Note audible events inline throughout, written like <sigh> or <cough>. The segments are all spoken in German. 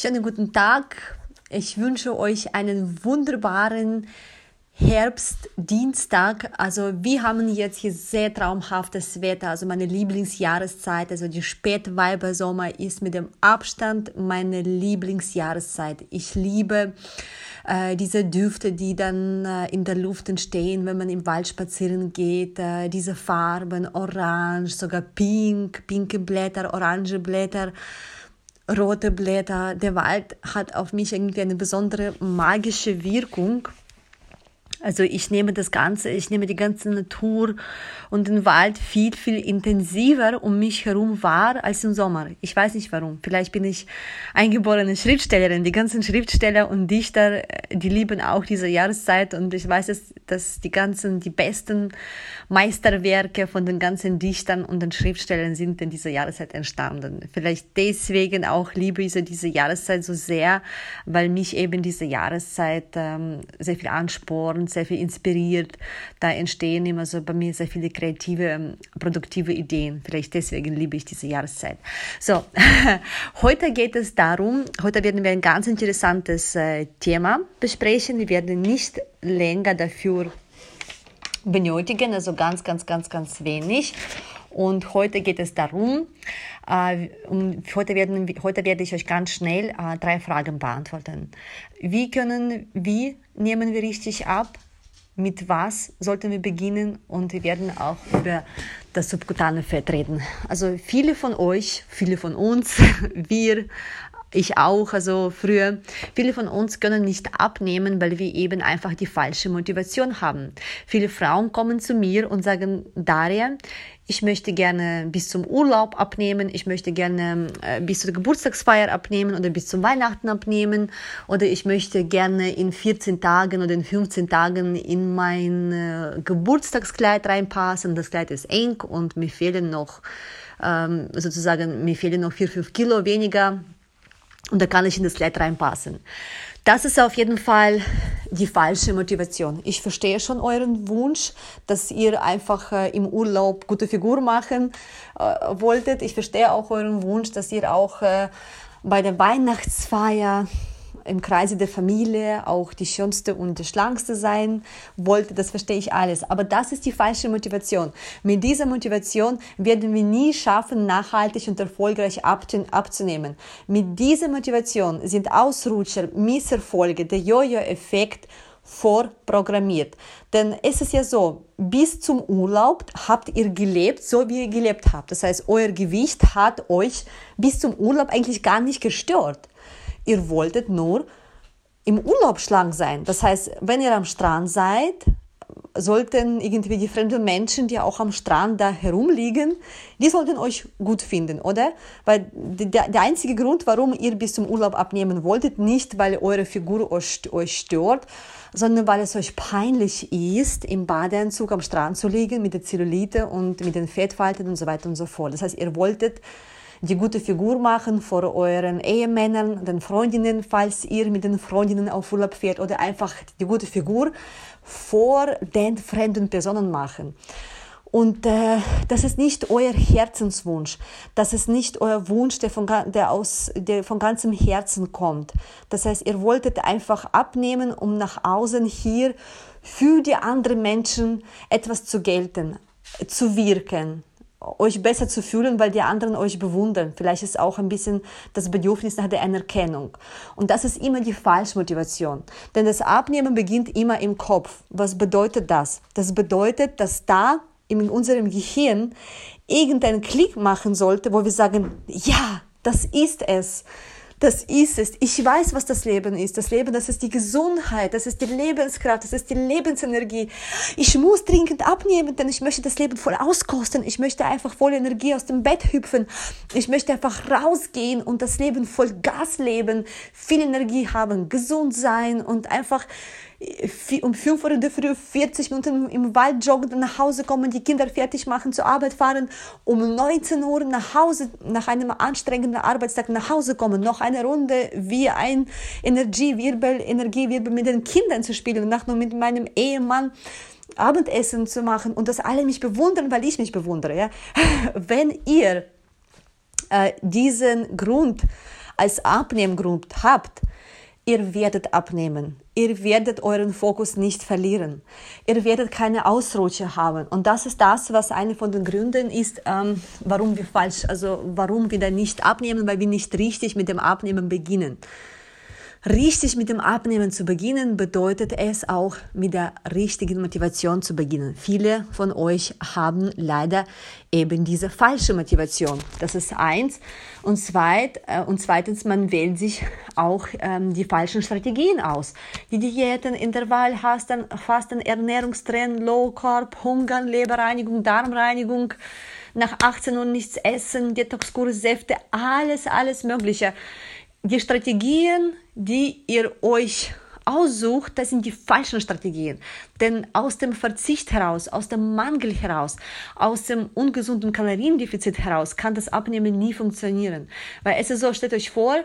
Schönen guten Tag. Ich wünsche euch einen wunderbaren Herbstdienstag. Also wir haben jetzt hier sehr traumhaftes Wetter. Also meine Lieblingsjahreszeit, also die Spätweibersommer ist mit dem Abstand meine Lieblingsjahreszeit. Ich liebe äh, diese Düfte, die dann äh, in der Luft entstehen, wenn man im Wald spazieren geht. Äh, diese Farben, orange, sogar pink, pinke Blätter, orange Blätter rote Blätter. Der Wald hat auf mich irgendwie eine besondere magische Wirkung. Also ich nehme das Ganze, ich nehme die ganze Natur und den Wald viel, viel intensiver um mich herum wahr als im Sommer. Ich weiß nicht warum. Vielleicht bin ich eingeborene Schriftstellerin. Die ganzen Schriftsteller und Dichter, die lieben auch diese Jahreszeit und ich weiß, dass, dass die ganzen, die besten Meisterwerke von den ganzen Dichtern und den Schriftstellern sind in dieser Jahreszeit entstanden. Vielleicht deswegen auch liebe ich diese Jahreszeit so sehr, weil mich eben diese Jahreszeit ähm, sehr viel anspornt sehr viel inspiriert. Da entstehen immer so bei mir sehr viele kreative, ähm, produktive Ideen. Vielleicht deswegen liebe ich diese Jahreszeit. So, <laughs> heute geht es darum, heute werden wir ein ganz interessantes äh, Thema besprechen. Wir werden nicht länger dafür benötigen, also ganz, ganz, ganz, ganz wenig. Und heute geht es darum, äh, heute, werden, heute werde ich euch ganz schnell äh, drei Fragen beantworten. Wie können, wie nehmen wir richtig ab? Mit was sollten wir beginnen? Und wir werden auch über das subkutane Fett reden. Also viele von euch, viele von uns, <laughs> wir ich auch, also früher, viele von uns können nicht abnehmen, weil wir eben einfach die falsche Motivation haben. Viele Frauen kommen zu mir und sagen, Daria, ich möchte gerne bis zum Urlaub abnehmen, ich möchte gerne äh, bis zur Geburtstagsfeier abnehmen oder bis zum Weihnachten abnehmen oder ich möchte gerne in 14 Tagen oder in 15 Tagen in mein äh, Geburtstagskleid reinpassen. Das Kleid ist eng und mir fehlen noch ähm, sozusagen, mir fehlen noch 4, 5 Kilo weniger und da kann ich in das Kleid reinpassen. Das ist auf jeden Fall die falsche Motivation. Ich verstehe schon euren Wunsch, dass ihr einfach äh, im Urlaub gute Figur machen äh, wolltet. Ich verstehe auch euren Wunsch, dass ihr auch äh, bei der Weihnachtsfeier im Kreise der Familie auch die schönste und die schlankste sein wollte, das verstehe ich alles. Aber das ist die falsche Motivation. Mit dieser Motivation werden wir nie schaffen, nachhaltig und erfolgreich abzunehmen. Mit dieser Motivation sind Ausrutscher, Misserfolge, der Jojo-Effekt vorprogrammiert. Denn es ist ja so, bis zum Urlaub habt ihr gelebt, so wie ihr gelebt habt. Das heißt, euer Gewicht hat euch bis zum Urlaub eigentlich gar nicht gestört. Ihr wolltet nur im Urlaub schlank sein. Das heißt, wenn ihr am Strand seid, sollten irgendwie die fremden Menschen, die auch am Strand da herumliegen, die sollten euch gut finden, oder? Weil der, der einzige Grund, warum ihr bis zum Urlaub abnehmen wolltet, nicht weil eure Figur euch, stört, sondern weil es euch peinlich ist, im Badeanzug am Strand zu liegen mit der Zellulite und mit den Fettfalten und so weiter und so fort. Das heißt, ihr wolltet die gute Figur machen vor euren Ehemännern, den Freundinnen, falls ihr mit den Freundinnen auf Urlaub fährt oder einfach die gute Figur vor den fremden Personen machen. Und äh, das ist nicht euer Herzenswunsch. Das ist nicht euer Wunsch, der von, der, aus, der von ganzem Herzen kommt. Das heißt, ihr wolltet einfach abnehmen, um nach außen hier für die anderen Menschen etwas zu gelten, zu wirken euch besser zu fühlen, weil die anderen euch bewundern. Vielleicht ist auch ein bisschen das Bedürfnis nach der Anerkennung. Und das ist immer die Falschmotivation. Denn das Abnehmen beginnt immer im Kopf. Was bedeutet das? Das bedeutet, dass da in unserem Gehirn irgendeinen Klick machen sollte, wo wir sagen, ja, das ist es. Das ist es. Ich weiß, was das Leben ist. Das Leben, das ist die Gesundheit, das ist die Lebenskraft, das ist die Lebensenergie. Ich muss dringend abnehmen, denn ich möchte das Leben voll auskosten. Ich möchte einfach voll Energie aus dem Bett hüpfen. Ich möchte einfach rausgehen und das Leben voll Gas leben, viel Energie haben, gesund sein und einfach um 5 Uhr in der Früh 40 Minuten im Wald joggen, nach Hause kommen, die Kinder fertig machen, zur Arbeit fahren, um 19 Uhr nach Hause, nach einem anstrengenden Arbeitstag nach Hause kommen, noch eine Runde wie ein Energiewirbel, Energiewirbel mit den Kindern zu spielen nach nur mit meinem Ehemann Abendessen zu machen und dass alle mich bewundern, weil ich mich bewundere. Ja? <laughs> Wenn ihr äh, diesen Grund als Abnehmgrund habt, ihr werdet abnehmen. Ihr werdet euren Fokus nicht verlieren. Ihr werdet keine Ausrutsche haben. Und das ist das, was eine von den Gründen ist, ähm, warum wir falsch, also warum wir da nicht abnehmen, weil wir nicht richtig mit dem Abnehmen beginnen. Richtig mit dem Abnehmen zu beginnen, bedeutet es auch mit der richtigen Motivation zu beginnen. Viele von euch haben leider eben diese falsche Motivation. Das ist eins. Und, zweit, äh, und zweitens, man wählt sich auch ähm, die falschen Strategien aus. Die Diäten, Intervallfasten, Fasten, Ernährungstraining, Low Carb, Hungern, Leberreinigung, Darmreinigung, nach 18 Uhr nichts essen, Detoxkurs, Säfte, alles, alles Mögliche die Strategien, die ihr euch aussucht, das sind die falschen Strategien. Denn aus dem Verzicht heraus, aus dem Mangel heraus, aus dem ungesunden Kaloriendefizit heraus kann das Abnehmen nie funktionieren. Weil es ist so, stellt euch vor,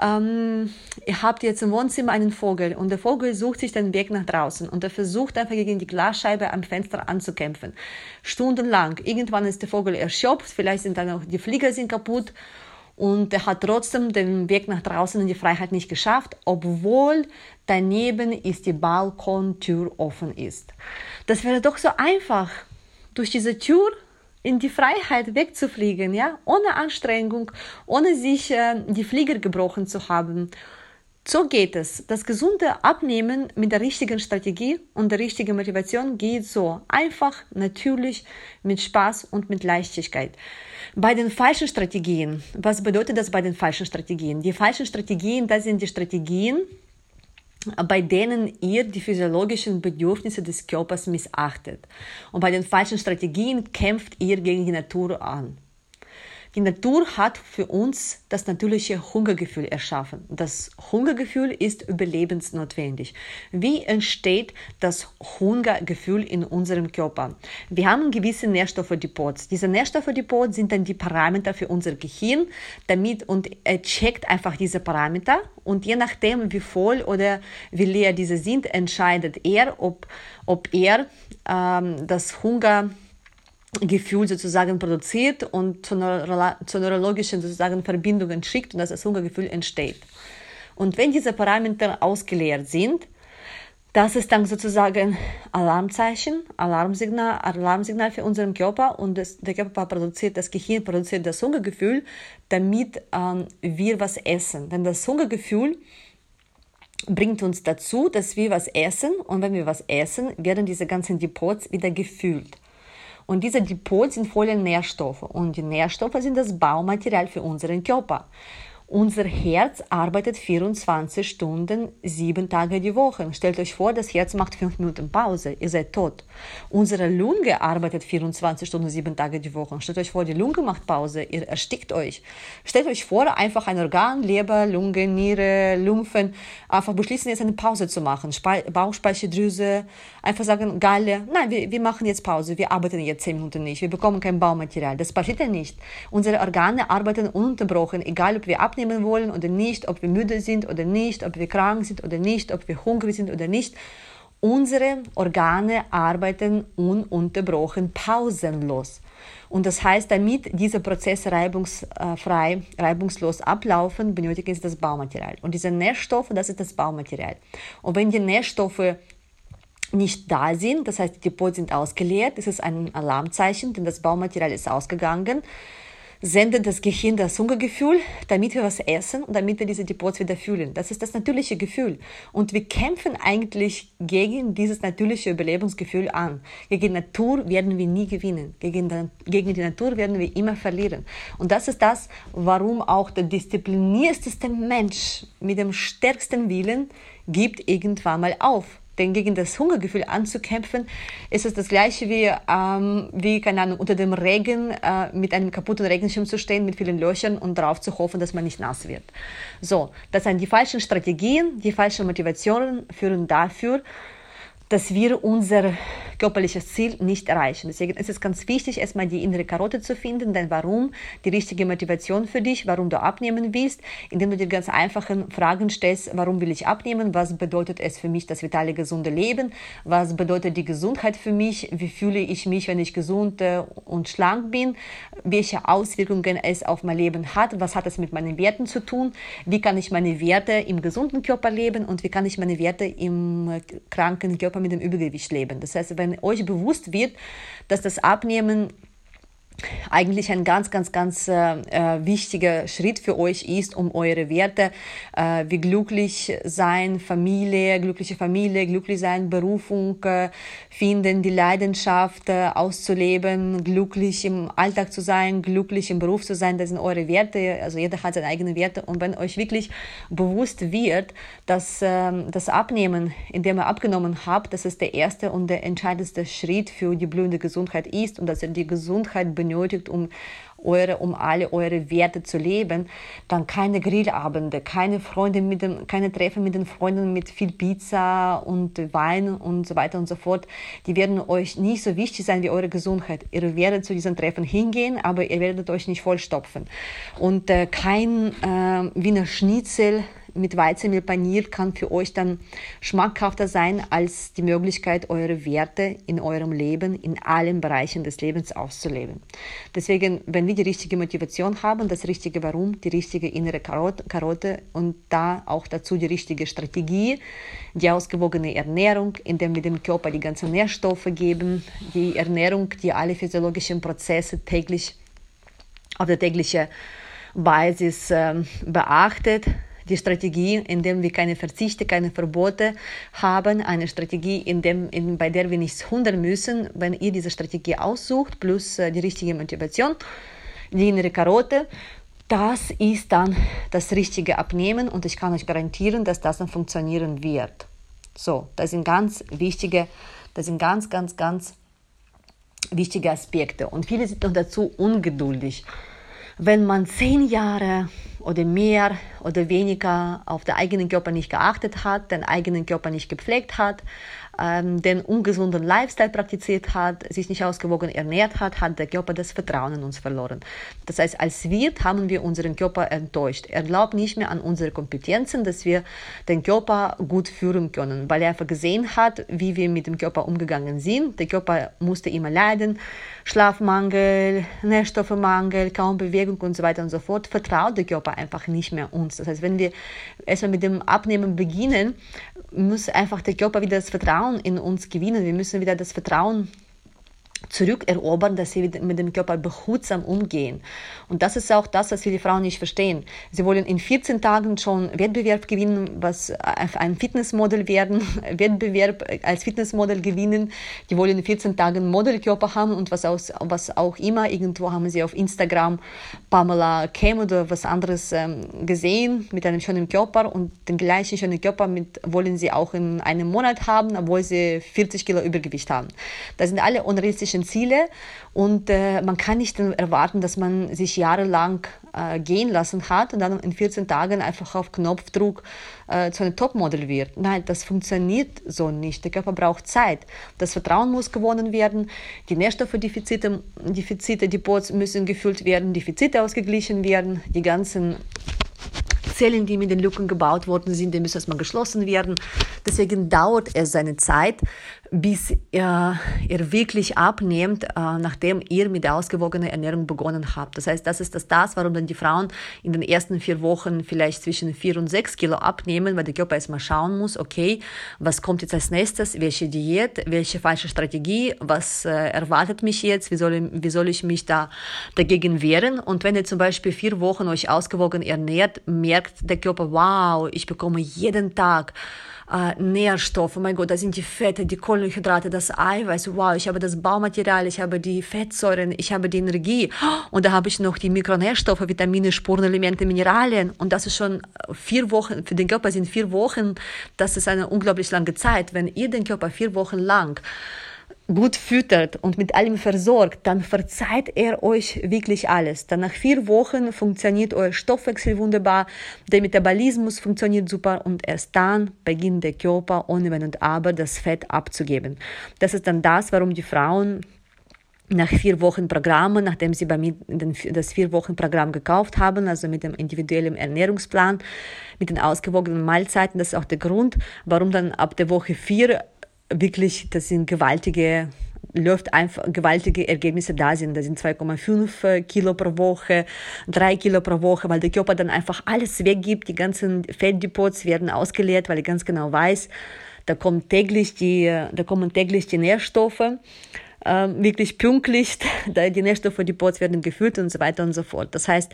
ähm, ihr habt jetzt im Wohnzimmer einen Vogel und der Vogel sucht sich den Weg nach draußen und er versucht einfach gegen die Glasscheibe am Fenster anzukämpfen. Stundenlang. Irgendwann ist der Vogel erschöpft, vielleicht sind dann auch die Flieger sind kaputt und er hat trotzdem den Weg nach draußen in die Freiheit nicht geschafft, obwohl daneben ist die Balkontür offen ist. Das wäre doch so einfach, durch diese Tür in die Freiheit wegzufliegen, ja, ohne Anstrengung, ohne sich äh, die Flieger gebrochen zu haben. So geht es. Das gesunde Abnehmen mit der richtigen Strategie und der richtigen Motivation geht so. Einfach, natürlich, mit Spaß und mit Leichtigkeit. Bei den falschen Strategien, was bedeutet das bei den falschen Strategien? Die falschen Strategien, das sind die Strategien, bei denen ihr die physiologischen Bedürfnisse des Körpers missachtet. Und bei den falschen Strategien kämpft ihr gegen die Natur an. Die Natur hat für uns das natürliche Hungergefühl erschaffen. Das Hungergefühl ist überlebensnotwendig. Wie entsteht das Hungergefühl in unserem Körper? Wir haben gewisse Nährstoffdepots. Diese Nährstoffdepots sind dann die Parameter für unser Gehirn, damit und er checkt einfach diese Parameter und je nachdem, wie voll oder wie leer diese sind, entscheidet er, ob, ob er ähm, das Hunger Gefühl sozusagen produziert und zu, neuro zu neurologischen sozusagen Verbindungen schickt und dass das Hungergefühl entsteht. Und wenn diese Parameter ausgeleert sind, das ist dann sozusagen Alarmzeichen, Alarmsignal, Alarmsignal für unseren Körper und das, der Körper produziert, das Gehirn produziert das Hungergefühl, damit ähm, wir was essen. Denn das Hungergefühl bringt uns dazu, dass wir was essen und wenn wir was essen, werden diese ganzen Depots wieder gefüllt. Und diese Depots sind voller Nährstoffe und die Nährstoffe sind das Baumaterial für unseren Körper. Unser Herz arbeitet 24 Stunden, sieben Tage die Woche. Stellt euch vor, das Herz macht fünf Minuten Pause. Ihr seid tot. Unsere Lunge arbeitet 24 Stunden, sieben Tage die Woche. Stellt euch vor, die Lunge macht Pause. Ihr erstickt euch. Stellt euch vor, einfach ein Organ, Leber, Lunge, Niere, Lymphen, einfach beschließen, jetzt eine Pause zu machen. Bauchspeicheldrüse, einfach sagen, Galle, nein, wir, wir machen jetzt Pause. Wir arbeiten jetzt zehn Minuten nicht. Wir bekommen kein Baumaterial. Das passiert ja nicht. Unsere Organe arbeiten ununterbrochen, egal ob wir abnehmen abnehmen wollen oder nicht, ob wir müde sind oder nicht, ob wir krank sind oder nicht, ob wir hungrig sind oder nicht. Unsere Organe arbeiten ununterbrochen pausenlos. Und das heißt, damit diese Prozesse reibungsfrei, reibungslos ablaufen, benötigen sie das Baumaterial. Und diese Nährstoffe, das ist das Baumaterial. Und wenn die Nährstoffe nicht da sind, das heißt, die Depots sind ausgeleert, ist es ein Alarmzeichen, denn das Baumaterial ist ausgegangen sendet das Gehirn das Hungergefühl, damit wir was essen und damit wir diese Depots wieder fühlen. Das ist das natürliche Gefühl. Und wir kämpfen eigentlich gegen dieses natürliche Überlebensgefühl an. Gegen Natur werden wir nie gewinnen. Gegen gegen die Natur werden wir immer verlieren. Und das ist das, warum auch der disziplinierteste Mensch mit dem stärksten Willen gibt irgendwann mal auf denn gegen das Hungergefühl anzukämpfen, ist es das gleiche wie, ähm, wie keine Ahnung, unter dem Regen äh, mit einem kaputten Regenschirm zu stehen, mit vielen Löchern und darauf zu hoffen, dass man nicht nass wird. So, das sind die falschen Strategien, die falschen Motivationen führen dafür, dass wir unser körperliches Ziel nicht erreichen. Deswegen ist es ganz wichtig, erstmal die innere Karotte zu finden, denn warum, die richtige Motivation für dich, warum du abnehmen willst, indem du dir ganz einfachen Fragen stellst, warum will ich abnehmen, was bedeutet es für mich das vitale, gesunde Leben, was bedeutet die Gesundheit für mich, wie fühle ich mich, wenn ich gesund äh, und schlank bin, welche Auswirkungen es auf mein Leben hat, was hat es mit meinen Werten zu tun, wie kann ich meine Werte im gesunden Körper leben? Und wie kann ich meine Werte im äh, kranken Körper mit dem Übergewicht leben. Das heißt, wenn euch bewusst wird, dass das Abnehmen eigentlich ein ganz, ganz, ganz äh, äh, wichtiger Schritt für euch ist, um eure Werte äh, wie glücklich sein, Familie, glückliche Familie, glücklich sein, Berufung äh, finden, die Leidenschaft äh, auszuleben, glücklich im Alltag zu sein, glücklich im Beruf zu sein, das sind eure Werte, also jeder hat seine eigenen Werte. Und wenn euch wirklich bewusst wird, dass ähm, das Abnehmen, indem ihr abgenommen habt, dass es der erste und der entscheidendste Schritt für die blühende Gesundheit ist und dass ihr die Gesundheit benötigt, benötigt, um eure, um alle eure Werte zu leben, dann keine Grillabende, keine Freunde mit den, keine Treffen mit den Freunden mit viel Pizza und Wein und so weiter und so fort. Die werden euch nicht so wichtig sein wie eure Gesundheit. Ihr werdet zu diesen Treffen hingehen, aber ihr werdet euch nicht vollstopfen. Und äh, kein äh, Wiener Schnitzel mit Weizenmehl paniert, kann für euch dann schmackhafter sein als die Möglichkeit, eure Werte in eurem Leben, in allen Bereichen des Lebens auszuleben. Deswegen, wenn wir die richtige Motivation haben, das richtige Warum, die richtige innere Karotte und da auch dazu die richtige Strategie, die ausgewogene Ernährung, indem wir dem Körper die ganzen Nährstoffe geben, die Ernährung, die alle physiologischen Prozesse täglich auf der täglichen Basis äh, beachtet, die Strategie, in der wir keine Verzichte, keine Verbote haben, eine Strategie, in dem, in, bei der wir nichts hindern müssen, wenn ihr diese Strategie aussucht, plus äh, die richtige Motivation, die innere Karotte, das ist dann das richtige Abnehmen und ich kann euch garantieren, dass das dann funktionieren wird. So, das sind ganz wichtige, das sind ganz, ganz, ganz wichtige Aspekte und viele sind noch dazu ungeduldig. Wenn man zehn Jahre oder mehr oder weniger auf den eigenen Körper nicht geachtet hat, den eigenen Körper nicht gepflegt hat, ähm, den ungesunden Lifestyle praktiziert hat, sich nicht ausgewogen ernährt hat, hat der Körper das Vertrauen in uns verloren. Das heißt, als Wirt haben wir unseren Körper enttäuscht. Er glaubt nicht mehr an unsere Kompetenzen, dass wir den Körper gut führen können, weil er einfach gesehen hat, wie wir mit dem Körper umgegangen sind. Der Körper musste immer leiden, Schlafmangel, Nährstoffmangel, kaum Bewegung und so weiter und so fort. Vertraut der Körper einfach nicht mehr uns. Das heißt, wenn wir erstmal mit dem Abnehmen beginnen, muss einfach der Körper wieder das Vertrauen in uns gewinnen. Wir müssen wieder das Vertrauen zurückerobern, dass sie mit dem Körper behutsam umgehen. Und das ist auch das, was viele Frauen nicht verstehen. Sie wollen in 14 Tagen schon Wettbewerb gewinnen, was ein Fitnessmodel werden, <laughs> Wettbewerb als Fitnessmodel gewinnen. Die wollen in 14 Tagen Modelkörper haben und was, aus, was auch immer. Irgendwo haben sie auf Instagram Pamela Kem oder was anderes ähm, gesehen mit einem schönen Körper und den gleichen schönen Körper mit, wollen sie auch in einem Monat haben, obwohl sie 40 Kilo Übergewicht haben. Das sind alle unrealistische realistischen Ziele und äh, man kann nicht erwarten, dass man sich jahrelang äh, gehen lassen hat und dann in 14 Tagen einfach auf Knopfdruck äh, zu einem Topmodel wird. Nein, das funktioniert so nicht. Der Körper braucht Zeit. Das Vertrauen muss gewonnen werden, die Nährstoffdefizite, Defizite, Depots müssen gefüllt werden, Defizite ausgeglichen werden, die ganzen Zellen, die mit den Lücken gebaut worden sind, die müssen erstmal geschlossen werden. Deswegen dauert es seine Zeit, bis ihr, ihr wirklich abnehmt, äh, nachdem ihr mit der ausgewogenen Ernährung begonnen habt. Das heißt, das ist das, das, warum dann die Frauen in den ersten vier Wochen vielleicht zwischen vier und sechs Kilo abnehmen, weil der Körper erstmal schauen muss, okay, was kommt jetzt als nächstes, welche Diät, welche falsche Strategie, was äh, erwartet mich jetzt, wie soll, wie soll ich mich da dagegen wehren. Und wenn ihr zum Beispiel vier Wochen euch ausgewogen ernährt, merkt der Körper, wow, ich bekomme jeden Tag äh, Nährstoffe, mein Gott, da sind die Fette, die Kohlenhydrate, das Eiweiß, wow, ich habe das Baumaterial, ich habe die Fettsäuren, ich habe die Energie und da habe ich noch die Mikronährstoffe, Vitamine, Spurenelemente, Mineralien und das ist schon vier Wochen, für den Körper sind vier Wochen, das ist eine unglaublich lange Zeit. Wenn ihr den Körper vier Wochen lang gut füttert und mit allem versorgt, dann verzeiht er euch wirklich alles. Dann nach vier Wochen funktioniert euer Stoffwechsel wunderbar, der Metabolismus funktioniert super und erst dann beginnt der Körper ohne Wenn und Aber das Fett abzugeben. Das ist dann das, warum die Frauen nach vier Wochen Programm, nachdem sie bei mir das vier Wochen Programm gekauft haben, also mit dem individuellen Ernährungsplan, mit den ausgewogenen Mahlzeiten, das ist auch der Grund, warum dann ab der Woche vier wirklich, das sind gewaltige läuft einfach gewaltige Ergebnisse da sind. Das sind 2,5 Kilo pro Woche, 3 Kilo pro Woche, weil der Körper dann einfach alles weggibt. Die ganzen Fettdepots werden ausgeleert, weil er ganz genau weiß, da kommen täglich die, da kommen täglich die Nährstoffe ähm, wirklich pünktlich, <laughs> die Nährstoffe, die Pots werden gefüllt und so weiter und so fort. Das heißt,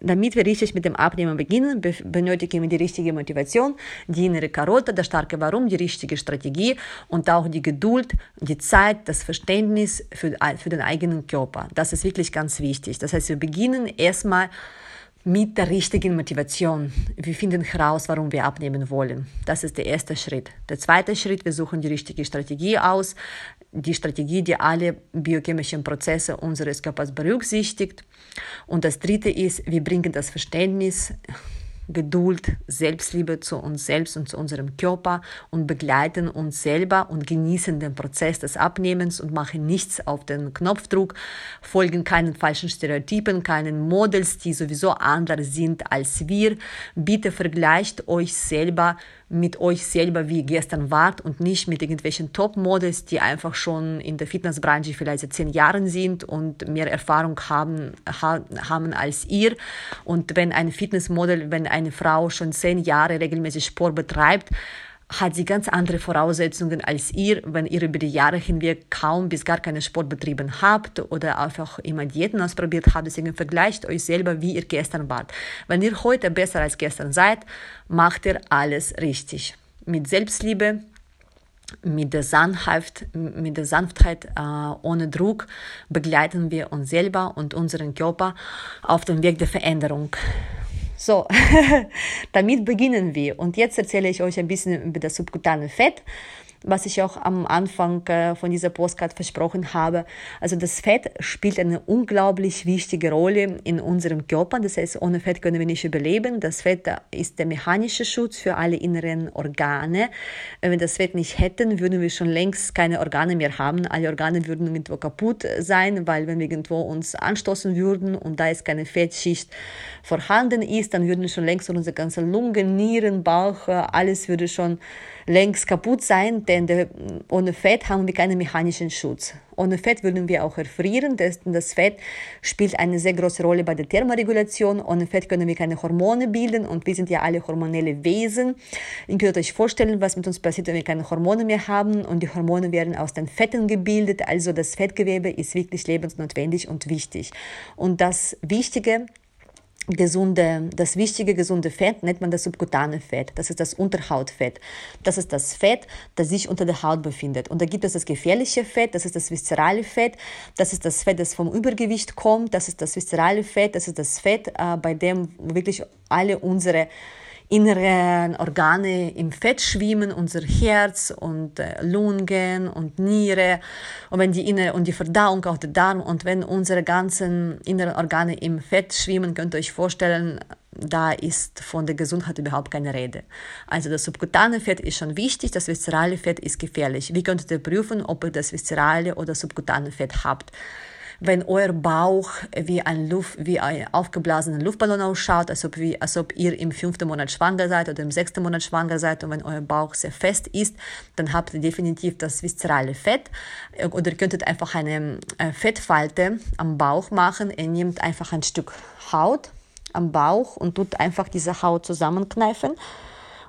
damit wir richtig mit dem Abnehmen beginnen, benötigen wir die richtige Motivation, die innere Karotte, das starke Warum, die richtige Strategie und auch die Geduld, die Zeit, das Verständnis für, für den eigenen Körper. Das ist wirklich ganz wichtig. Das heißt, wir beginnen erstmal mit der richtigen Motivation. Wir finden heraus, warum wir abnehmen wollen. Das ist der erste Schritt. Der zweite Schritt, wir suchen die richtige Strategie aus die Strategie, die alle biochemischen Prozesse unseres Körpers berücksichtigt. Und das Dritte ist, wir bringen das Verständnis Geduld, Selbstliebe zu uns selbst und zu unserem Körper und begleiten uns selber und genießen den Prozess des Abnehmens und machen nichts auf den Knopfdruck, folgen keinen falschen Stereotypen, keinen Models, die sowieso anders sind als wir. Bitte vergleicht euch selber mit euch selber, wie gestern wart und nicht mit irgendwelchen Top-Models, die einfach schon in der Fitnessbranche vielleicht seit zehn Jahren sind und mehr Erfahrung haben, haben als ihr. Und wenn ein Fitnessmodel, wenn eine Frau schon zehn Jahre regelmäßig Sport betreibt, hat sie ganz andere Voraussetzungen als ihr, wenn ihr über die Jahre hinweg kaum bis gar keinen Sport betrieben habt oder einfach immer Diäten ausprobiert habt. Deswegen vergleicht euch selber, wie ihr gestern wart. Wenn ihr heute besser als gestern seid, macht ihr alles richtig. Mit Selbstliebe, mit der Sanftheit, mit der Sanftheit äh, ohne Druck begleiten wir uns selber und unseren Körper auf dem Weg der Veränderung. So, <laughs> damit beginnen wir. Und jetzt erzähle ich euch ein bisschen über das subkutane Fett was ich auch am Anfang äh, von dieser Postcard versprochen habe. Also das Fett spielt eine unglaublich wichtige Rolle in unserem Körper. Das heißt, ohne Fett können wir nicht überleben. Das Fett ist der mechanische Schutz für alle inneren Organe. Wenn wir das Fett nicht hätten, würden wir schon längst keine Organe mehr haben. Alle Organe würden irgendwo kaputt sein, weil wenn wir irgendwo uns anstoßen würden und da ist keine Fettschicht vorhanden ist, dann würden schon längst unsere ganze Lungen, Nieren, Bauch, alles würde schon längst kaputt sein, denn der, ohne Fett haben wir keinen mechanischen Schutz. Ohne Fett würden wir auch erfrieren, denn das Fett spielt eine sehr große Rolle bei der Thermoregulation. Ohne Fett können wir keine Hormone bilden und wir sind ja alle hormonelle Wesen. Ihr könnt euch vorstellen, was mit uns passiert, wenn wir keine Hormone mehr haben und die Hormone werden aus den Fetten gebildet. Also das Fettgewebe ist wirklich lebensnotwendig und wichtig. Und das Wichtige gesunde, das wichtige gesunde Fett nennt man das subkutane Fett. Das ist das Unterhautfett. Das ist das Fett, das sich unter der Haut befindet. Und da gibt es das gefährliche Fett, das ist das viszerale Fett. Das ist das Fett, das vom Übergewicht kommt. Das ist das viszerale Fett. Das ist das Fett, äh, bei dem wirklich alle unsere inneren Organe im Fett schwimmen, unser Herz und äh, Lungen und Niere und wenn die innere und die Verdauung auch der Darm und wenn unsere ganzen inneren Organe im Fett schwimmen, könnt ihr euch vorstellen, da ist von der Gesundheit überhaupt keine Rede. Also das subkutane Fett ist schon wichtig, das viszerale Fett ist gefährlich. Wie könnt ihr prüfen, ob ihr das viszerale oder subkutane Fett habt? Wenn euer Bauch wie ein, Luft, wie ein aufgeblasener Luftballon ausschaut, als ob, wie, als ob ihr im fünften Monat schwanger seid oder im sechsten Monat schwanger seid und wenn euer Bauch sehr fest ist, dann habt ihr definitiv das viszerale Fett oder ihr könntet einfach eine äh, Fettfalte am Bauch machen. Ihr nehmt einfach ein Stück Haut am Bauch und tut einfach diese Haut zusammenkneifen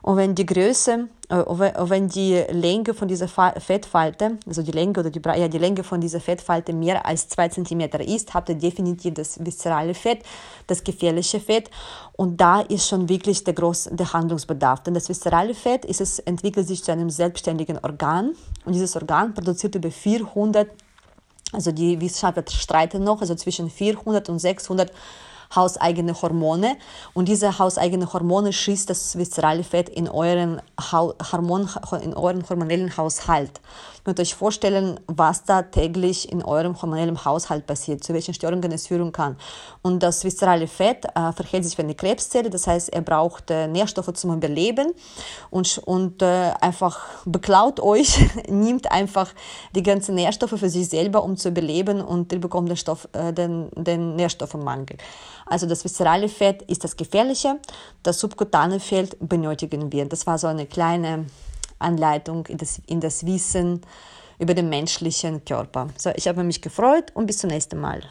und wenn die Größe, äh, wenn die Länge von dieser Fettfalte, also die Länge oder die, ja, die Länge von dieser Fettfalte mehr als zwei Zentimeter ist, habt ihr definitiv das viszerale Fett, das gefährliche Fett. Und da ist schon wirklich der große der Handlungsbedarf. Denn das viszerale Fett ist es, entwickelt sich zu einem selbstständigen Organ. Und dieses Organ produziert über 400 also die Wissenschaftler streiten noch, also zwischen 400 und 600 hauseigene Hormone und diese hauseigene Hormone schießt das viszerale Fett in euren, Hormon, in euren hormonellen Haushalt. könnt ihr euch vorstellen, was da täglich in eurem hormonellen Haushalt passiert, zu welchen Störungen es führen kann. Und das viszerale Fett äh, verhält sich wie eine Krebszelle, das heißt, er braucht äh, Nährstoffe zum Überleben und, und äh, einfach beklaut euch, <laughs> nimmt einfach die ganzen Nährstoffe für sich selber, um zu überleben und ihr bekommt den, Stoff, äh, den, den Nährstoffmangel. Also das viszerale Fett ist das Gefährliche, das subkutane Fett benötigen wir. Das war so eine kleine Anleitung in das, in das Wissen über den menschlichen Körper. So, ich habe mich gefreut und bis zum nächsten Mal.